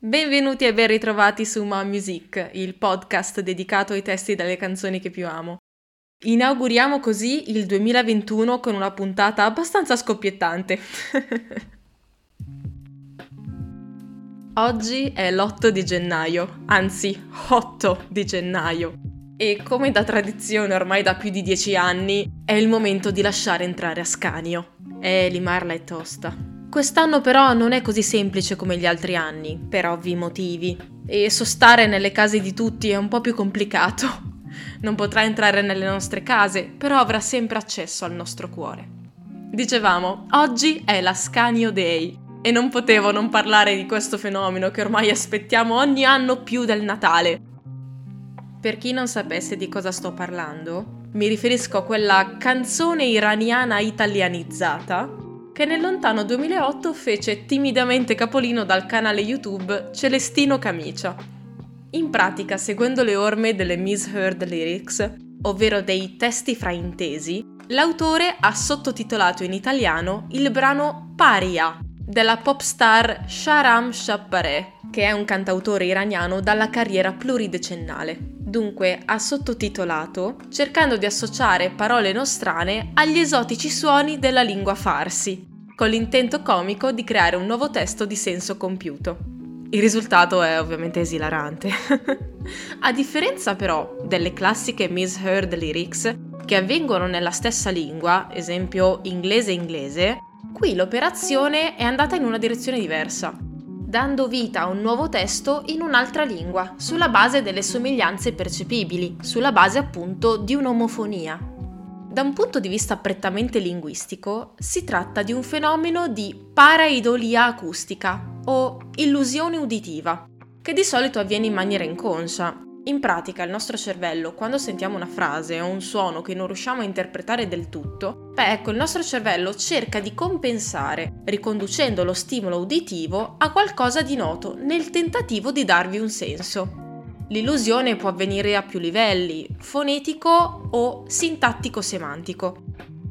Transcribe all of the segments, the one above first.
Benvenuti e ben ritrovati su Ma Music, il podcast dedicato ai testi delle canzoni che più amo. Inauguriamo così il 2021 con una puntata abbastanza scoppiettante. Oggi è l'8 di gennaio, anzi 8 di gennaio. E come da tradizione ormai da più di dieci anni, è il momento di lasciare entrare Ascanio. E limarla è tosta. Quest'anno però non è così semplice come gli altri anni, per ovvi motivi, e sostare nelle case di tutti è un po' più complicato. Non potrà entrare nelle nostre case, però avrà sempre accesso al nostro cuore. Dicevamo, oggi è l'Ascanio Day e non potevo non parlare di questo fenomeno che ormai aspettiamo ogni anno più del Natale. Per chi non sapesse di cosa sto parlando, mi riferisco a quella canzone iraniana italianizzata che nel lontano 2008 fece timidamente capolino dal canale YouTube Celestino Camicia. In pratica, seguendo le orme delle misheard lyrics, ovvero dei testi fraintesi, l'autore ha sottotitolato in italiano il brano Paria della pop star Sharam Shapare, che è un cantautore iraniano dalla carriera pluridecennale. Dunque ha sottotitolato cercando di associare parole nostrane agli esotici suoni della lingua farsi, con l'intento comico di creare un nuovo testo di senso compiuto. Il risultato è ovviamente esilarante. A differenza però delle classiche misheard lyrics che avvengono nella stessa lingua, esempio inglese-inglese, qui l'operazione è andata in una direzione diversa, dando vita a un nuovo testo in un'altra lingua, sulla base delle somiglianze percepibili, sulla base appunto di un'omofonia. Da un punto di vista prettamente linguistico, si tratta di un fenomeno di paraidolia acustica o illusione uditiva, che di solito avviene in maniera inconscia. In pratica il nostro cervello, quando sentiamo una frase o un suono che non riusciamo a interpretare del tutto, beh ecco, il nostro cervello cerca di compensare, riconducendo lo stimolo uditivo a qualcosa di noto nel tentativo di darvi un senso. L'illusione può avvenire a più livelli, fonetico o sintattico-semantico.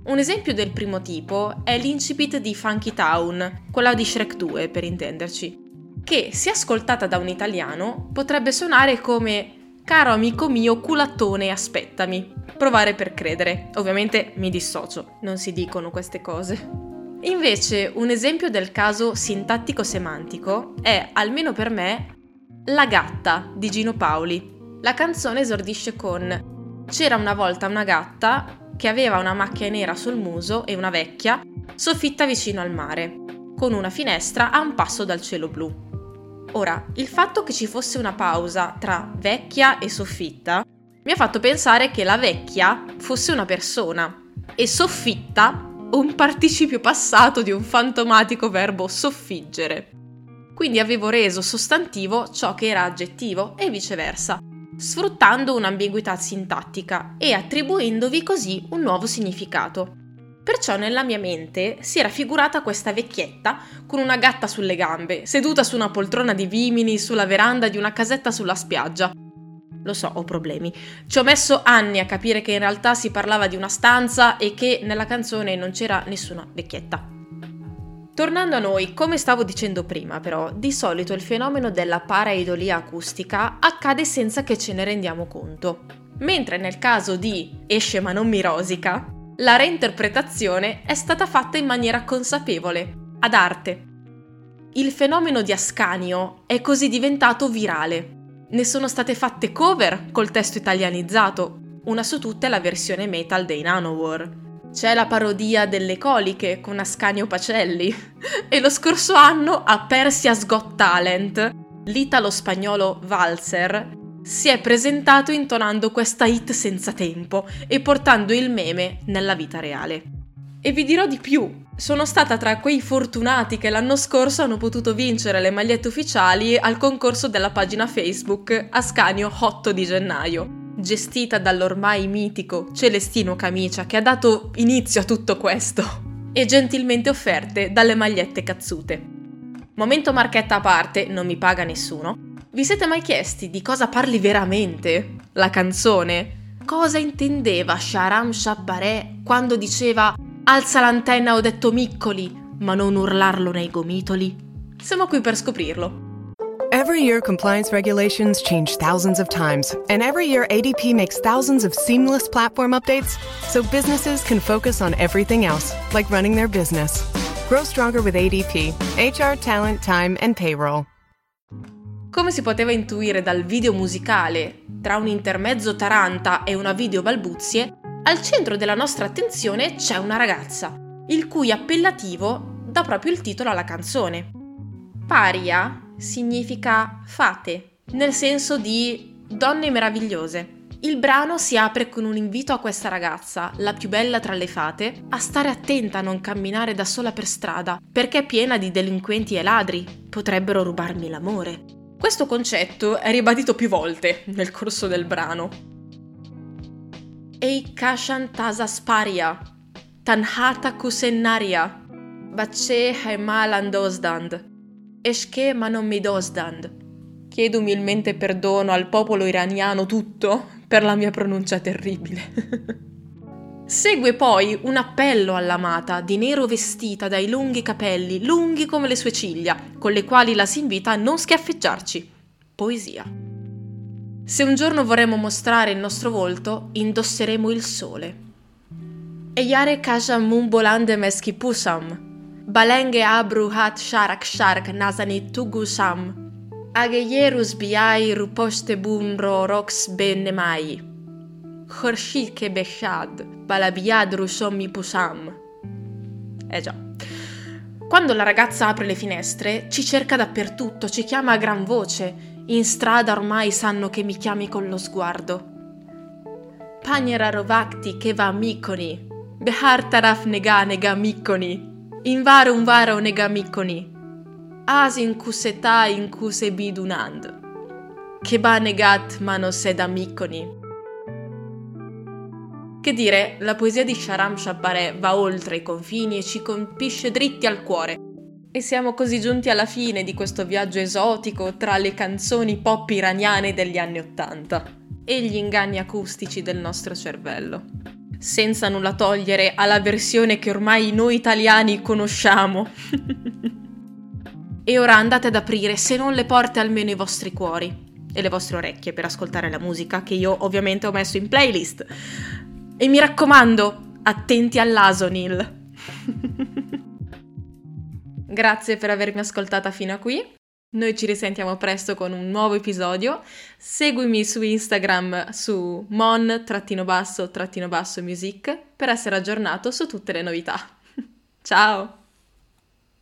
Un esempio del primo tipo è l'incipit di Funky Town, quella di Shrek 2 per intenderci, che se ascoltata da un italiano potrebbe suonare come Caro amico mio culattone, aspettami. Provare per credere. Ovviamente mi dissocio, non si dicono queste cose. Invece, un esempio del caso sintattico-semantico è, almeno per me, la gatta di Gino Paoli. La canzone esordisce con C'era una volta una gatta che aveva una macchia nera sul muso e una vecchia soffitta vicino al mare, con una finestra a un passo dal cielo blu. Ora, il fatto che ci fosse una pausa tra vecchia e soffitta mi ha fatto pensare che la vecchia fosse una persona e soffitta un participio passato di un fantomatico verbo soffiggere quindi avevo reso sostantivo ciò che era aggettivo e viceversa, sfruttando un'ambiguità sintattica e attribuendovi così un nuovo significato. Perciò nella mia mente si era figurata questa vecchietta con una gatta sulle gambe, seduta su una poltrona di vimini sulla veranda di una casetta sulla spiaggia. Lo so, ho problemi. Ci ho messo anni a capire che in realtà si parlava di una stanza e che nella canzone non c'era nessuna vecchietta. Tornando a noi, come stavo dicendo prima però, di solito il fenomeno della paraidolia acustica accade senza che ce ne rendiamo conto. Mentre nel caso di Esce ma non mi rosica, la reinterpretazione è stata fatta in maniera consapevole, ad arte. Il fenomeno di Ascanio è così diventato virale. Ne sono state fatte cover col testo italianizzato, una su tutte la versione metal dei Nanowar, c'è la parodia delle coliche con Ascanio Pacelli. e lo scorso anno a Persia's Got Talent, l'italo-spagnolo Valzer si è presentato intonando questa hit senza tempo e portando il meme nella vita reale. E vi dirò di più, sono stata tra quei fortunati che l'anno scorso hanno potuto vincere le magliette ufficiali al concorso della pagina Facebook Ascanio 8 di gennaio gestita dall'ormai mitico Celestino Camicia che ha dato inizio a tutto questo, e gentilmente offerte dalle magliette cazzute. Momento marchetta a parte, non mi paga nessuno. Vi siete mai chiesti di cosa parli veramente la canzone? Cosa intendeva Sharam Shabbareh quando diceva alza l'antenna ho detto miccoli, ma non urlarlo nei gomitoli? Siamo qui per scoprirlo. Every year, compliance regulations change thousands of times, and every year, ADP makes thousands of seamless platform updates so businesses can focus on everything else, like running their business. Grow stronger with ADP HR, talent, time, and payroll. Come si poteva intuire dal video musicale, tra un intermezzo taranta e una video balbuzie, al centro della nostra attenzione c'è una ragazza, il cui appellativo dà proprio il titolo alla canzone. Paria significa fate, nel senso di donne meravigliose. Il brano si apre con un invito a questa ragazza, la più bella tra le fate, a stare attenta a non camminare da sola per strada, perché è piena di delinquenti e ladri, potrebbero rubarmi l'amore. Questo concetto è ribadito più volte nel corso del brano. Ei kashan tasa sparia, tanhata kusennaria, bace haimalandosdand, eschke ma non mi dosdand. Chiedo umilmente perdono al popolo iraniano tutto per la mia pronuncia terribile. Segue poi un appello all'amata, di nero vestita dai lunghi capelli, lunghi come le sue ciglia, con le quali la si invita a non schiaffeggiarci. Poesia. Se un giorno vorremmo mostrare il nostro volto, indosseremo il sole. E yare kasha mumbolande meski pusam, balenge abru hat sharak shark nasani tugusam, Ageyerus biai ruposte bumro rox benne mai. Khorshid che beshad, balabiad rusommi pusam. Eh già. Quando la ragazza apre le finestre, ci cerca dappertutto, ci chiama a gran voce. In strada ormai sanno che mi chiami con lo sguardo. Pagnera rovakti che va miconi. Behar taraf nega miconi. Invaro un varo nega miconi asin kuseta in kuse bidunand. Che ba negat mano seda micconi. Che dire, la poesia di Sharam Shabbareh va oltre i confini e ci colpisce dritti al cuore. E siamo così giunti alla fine di questo viaggio esotico tra le canzoni pop iraniane degli anni Ottanta e gli inganni acustici del nostro cervello. Senza nulla togliere alla versione che ormai noi italiani conosciamo. E ora andate ad aprire, se non le porte, almeno i vostri cuori e le vostre orecchie per ascoltare la musica che io ovviamente ho messo in playlist. E mi raccomando, attenti all'Asonil. Grazie per avermi ascoltata fino a qui. Noi ci risentiamo presto con un nuovo episodio. Seguimi su Instagram su mon-basso-music per essere aggiornato su tutte le novità. Ciao!